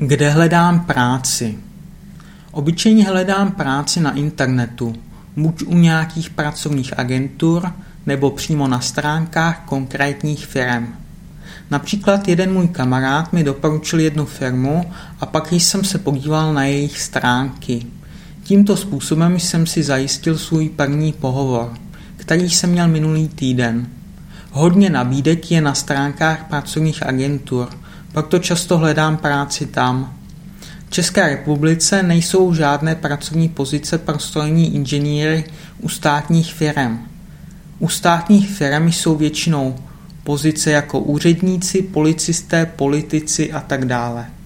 Kde hledám práci? Obyčejně hledám práci na internetu, buď u nějakých pracovních agentur, nebo přímo na stránkách konkrétních firm. Například jeden můj kamarád mi doporučil jednu firmu a pak jsem se podíval na jejich stránky. Tímto způsobem jsem si zajistil svůj první pohovor, který jsem měl minulý týden. Hodně nabídek je na stránkách pracovních agentur, proto často hledám práci tam. V České republice nejsou žádné pracovní pozice pro strojní inženýry u státních firm. U státních firm jsou většinou pozice jako úředníci, policisté, politici a tak dále.